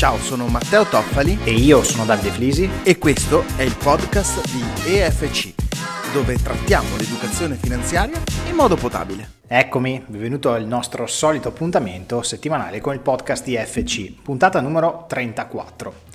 Ciao, sono Matteo Toffali e io sono Davide Flisi e questo è il podcast di EFC, dove trattiamo l'educazione finanziaria in modo potabile. Eccomi, benvenuto al nostro solito appuntamento settimanale con il podcast di EFC, puntata numero 34.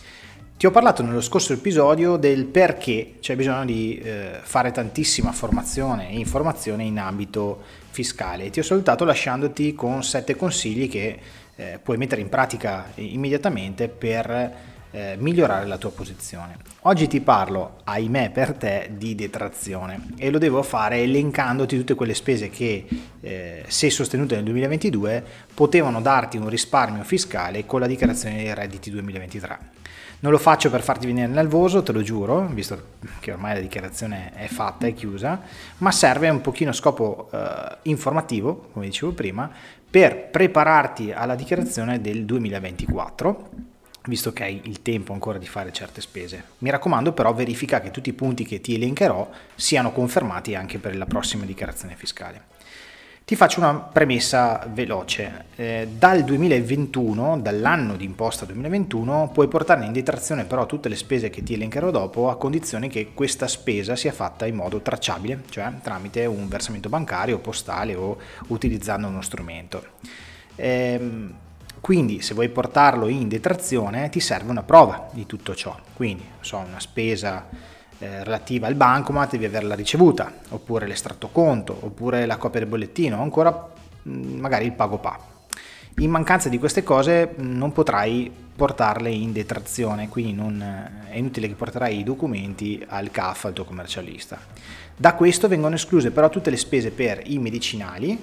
Ti ho parlato nello scorso episodio del perché c'è bisogno di eh, fare tantissima formazione e informazione in ambito fiscale. Ti ho salutato lasciandoti con sette consigli che eh, puoi mettere in pratica immediatamente per eh, migliorare la tua posizione. Oggi ti parlo, ahimè per te, di detrazione e lo devo fare elencandoti tutte quelle spese che, eh, se sostenute nel 2022, potevano darti un risparmio fiscale con la dichiarazione dei redditi 2023. Non lo faccio per farti venire nervoso, te lo giuro, visto che ormai la dichiarazione è fatta, è chiusa, ma serve un pochino scopo eh, informativo, come dicevo prima, per prepararti alla dichiarazione del 2024 visto che hai il tempo ancora di fare certe spese. Mi raccomando però verifica che tutti i punti che ti elencherò siano confermati anche per la prossima dichiarazione fiscale. Ti faccio una premessa veloce. Eh, dal 2021, dall'anno di imposta 2021, puoi portare in detrazione però tutte le spese che ti elencherò dopo a condizione che questa spesa sia fatta in modo tracciabile, cioè tramite un versamento bancario, postale o utilizzando uno strumento. Eh, quindi se vuoi portarlo in detrazione ti serve una prova di tutto ciò. Quindi, so, una spesa eh, relativa al bancomat devi averla ricevuta, oppure l'estratto conto, oppure la copia del bollettino, o ancora mm, magari il pago PA. In mancanza di queste cose mm, non potrai portarle in detrazione, quindi non, eh, è inutile che porterai i documenti al CAF, al tuo commercialista. Da questo vengono escluse però tutte le spese per i medicinali,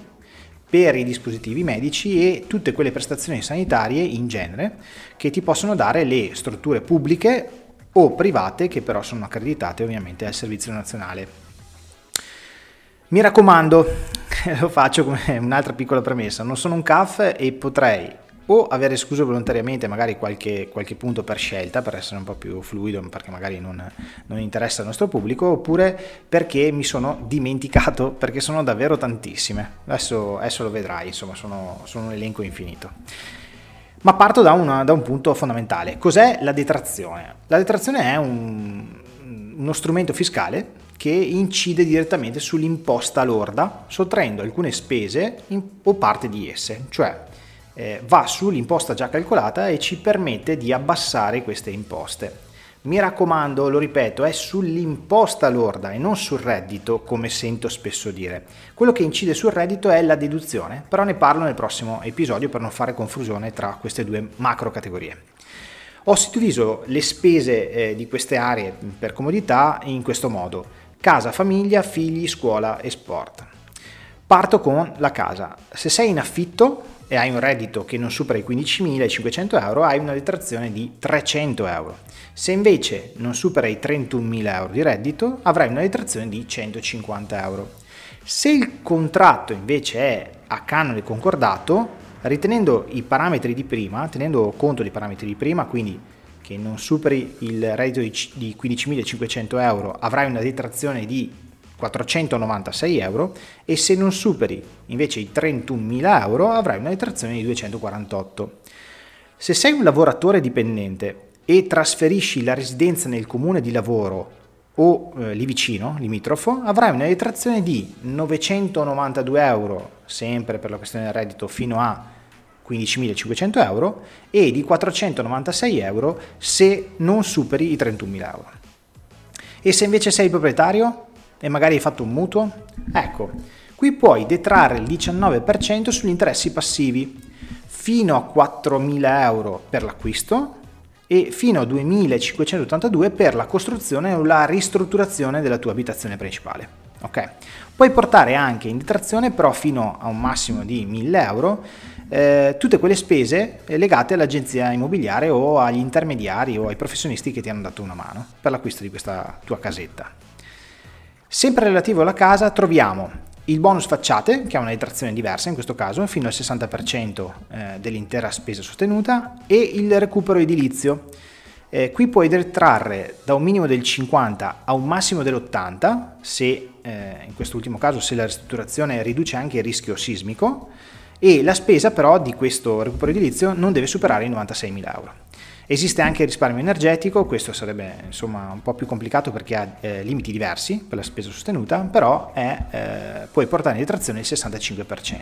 per i dispositivi medici e tutte quelle prestazioni sanitarie in genere che ti possono dare le strutture pubbliche o private che però sono accreditate ovviamente al Servizio Nazionale. Mi raccomando, lo faccio come un'altra piccola premessa, non sono un CAF e potrei o aver escluso volontariamente magari qualche, qualche, punto per scelta, per essere un po' più fluido, perché magari non, non, interessa al nostro pubblico, oppure perché mi sono dimenticato, perché sono davvero tantissime. Adesso, adesso lo vedrai, insomma, sono, sono un elenco infinito. Ma parto da, una, da un punto fondamentale. Cos'è la detrazione? La detrazione è un, uno strumento fiscale che incide direttamente sull'imposta lorda, sottraendo alcune spese in, o parte di esse, cioè eh, va sull'imposta già calcolata e ci permette di abbassare queste imposte. Mi raccomando, lo ripeto, è sull'imposta lorda e non sul reddito, come sento spesso dire. Quello che incide sul reddito è la deduzione, però ne parlo nel prossimo episodio per non fare confusione tra queste due macro categorie. Ho suddiviso le spese eh, di queste aree per comodità in questo modo: casa, famiglia, figli, scuola e sport. Parto con la casa. Se sei in affitto e hai un reddito che non supera i 15.500 euro, hai una detrazione di 300 euro. Se invece non supera i 31.000 euro di reddito, avrai una detrazione di 150 euro. Se il contratto invece è a canone concordato, ritenendo i parametri di prima, tenendo conto dei parametri di prima, quindi che non superi il reddito di 15.500 euro, avrai una detrazione di 496 euro e se non superi invece i 31.000 euro avrai una detrazione di 248. Se sei un lavoratore dipendente e trasferisci la residenza nel comune di lavoro o eh, lì vicino, limitrofo, avrai una detrazione di 992 euro, sempre per la questione del reddito, fino a 15.500 euro e di 496 euro se non superi i 31.000 euro. E se invece sei proprietario e magari hai fatto un mutuo? Ecco, qui puoi detrarre il 19% sugli interessi passivi, fino a 4.000 euro per l'acquisto e fino a 2.582 per la costruzione o la ristrutturazione della tua abitazione principale. Ok? Puoi portare anche in detrazione però fino a un massimo di 1.000 euro eh, tutte quelle spese legate all'agenzia immobiliare o agli intermediari o ai professionisti che ti hanno dato una mano per l'acquisto di questa tua casetta. Sempre relativo alla casa troviamo il bonus facciate, che ha una detrazione diversa in questo caso, fino al 60% eh, dell'intera spesa sostenuta, e il recupero edilizio. Eh, qui puoi detrarre da un minimo del 50 a un massimo dell'80, se eh, in quest'ultimo caso se la ristrutturazione riduce anche il rischio sismico, e la spesa però di questo recupero edilizio non deve superare i 96.000 euro. Esiste anche il risparmio energetico, questo sarebbe insomma un po' più complicato perché ha eh, limiti diversi per la spesa sostenuta, però è, eh, puoi portare in detrazione il 65%.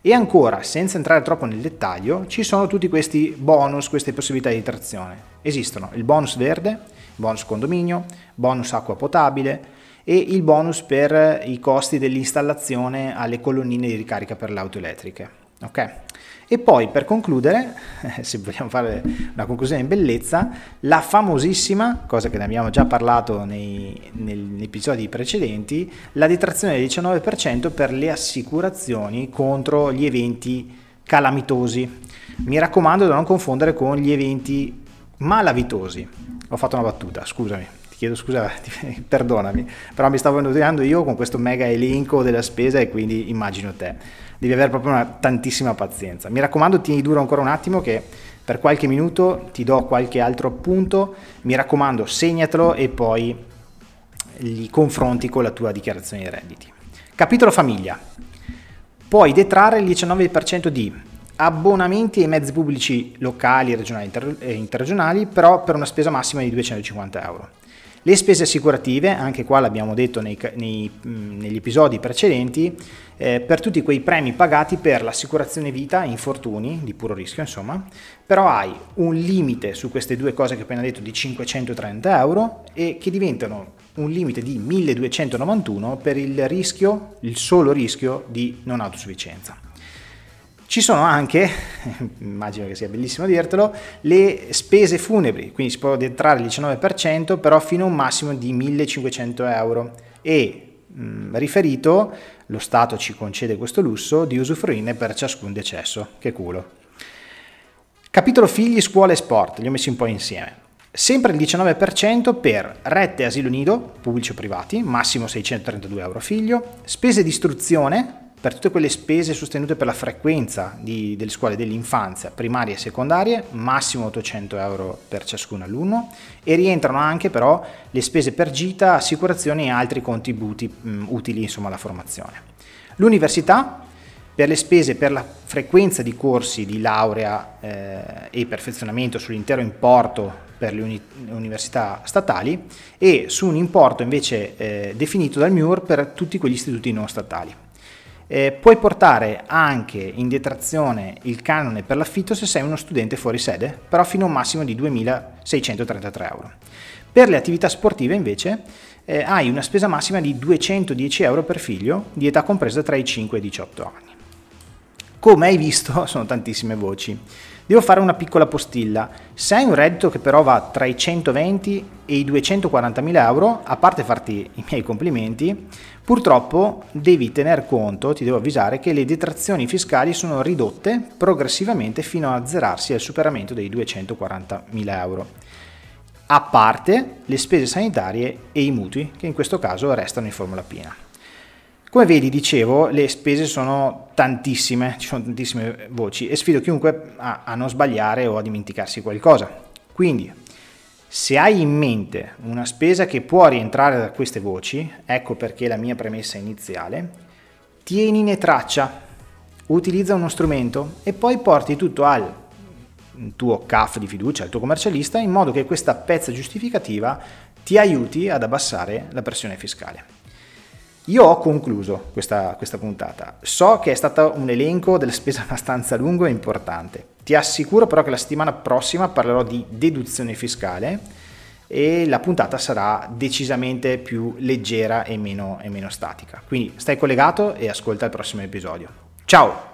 E ancora, senza entrare troppo nel dettaglio, ci sono tutti questi bonus, queste possibilità di detrazione. Esistono il bonus verde, il bonus condominio, bonus acqua potabile e il bonus per i costi dell'installazione alle colonnine di ricarica per le auto elettriche. Ok? E poi per concludere, se vogliamo fare una conclusione in bellezza, la famosissima, cosa che ne abbiamo già parlato nei, negli episodi precedenti, la detrazione del 19% per le assicurazioni contro gli eventi calamitosi. Mi raccomando di non confondere con gli eventi malavitosi. Ho fatto una battuta, scusami ti chiedo scusa, perdonami, però mi stavo annoiando io con questo mega elenco della spesa e quindi immagino te devi avere proprio una tantissima pazienza. Mi raccomando, tieni duro ancora un attimo che per qualche minuto ti do qualche altro appunto, mi raccomando, segnatelo e poi li confronti con la tua dichiarazione di redditi. Capitolo famiglia. Puoi detrarre il 19% di abbonamenti ai mezzi pubblici locali, regionali e interregionali, però per una spesa massima di 250 euro. Le spese assicurative, anche qua l'abbiamo detto nei, nei, negli episodi precedenti, eh, per tutti quei premi pagati per l'assicurazione vita, infortuni, di puro rischio insomma, però hai un limite su queste due cose che ho appena detto di 530 euro e che diventano un limite di 1291 per il rischio, il solo rischio di non autosufficienza. Ci sono anche, immagino che sia bellissimo dirtelo, le spese funebri, quindi si può detrarre il 19%, però fino a un massimo di 1500 euro e mh, mm, riferito, lo Stato ci concede questo lusso di usufruirne per ciascun decesso. Che culo. Capitolo figli, scuola e sport, li ho messi un po' insieme. Sempre il 19% per rette asilo nido, pubblici o privati, massimo 632 euro figlio, spese di istruzione, per tutte quelle spese sostenute per la frequenza di, delle scuole dell'infanzia, primarie e secondarie, massimo 800 euro per ciascun alunno e rientrano anche però le spese per gita, assicurazioni e altri contributi mh, utili insomma, alla formazione. L'università per le spese per la frequenza di corsi di laurea eh, e perfezionamento sull'intero importo per le uni- università statali e su un importo invece eh, definito dal MIUR per tutti quegli istituti non statali. Eh, puoi portare anche in detrazione il canone per l'affitto se sei uno studente fuori sede, però fino a un massimo di 2.633 euro. Per le attività sportive invece eh, hai una spesa massima di 210 euro per figlio di età compresa tra i 5 e i 18 anni. Come hai visto sono tantissime voci. Devo fare una piccola postilla. Se hai un reddito che però va tra i 120 e i 240 mila euro, a parte farti i miei complimenti, purtroppo devi tener conto, ti devo avvisare, che le detrazioni fiscali sono ridotte progressivamente fino a azzerarsi al superamento dei 240 mila euro. A parte le spese sanitarie e i mutui, che in questo caso restano in formula piena. Come vedi, dicevo, le spese sono tantissime, ci sono tantissime voci e sfido chiunque a, a non sbagliare o a dimenticarsi qualcosa. Quindi, se hai in mente una spesa che può rientrare da queste voci, ecco perché la mia premessa iniziale, tienine traccia, utilizza uno strumento e poi porti tutto al tuo CAF di fiducia, al tuo commercialista, in modo che questa pezza giustificativa ti aiuti ad abbassare la pressione fiscale. Io ho concluso questa, questa puntata. So che è stato un elenco della spesa abbastanza lungo e importante. Ti assicuro però che la settimana prossima parlerò di deduzione fiscale e la puntata sarà decisamente più leggera e meno, e meno statica. Quindi stai collegato e ascolta il prossimo episodio. Ciao!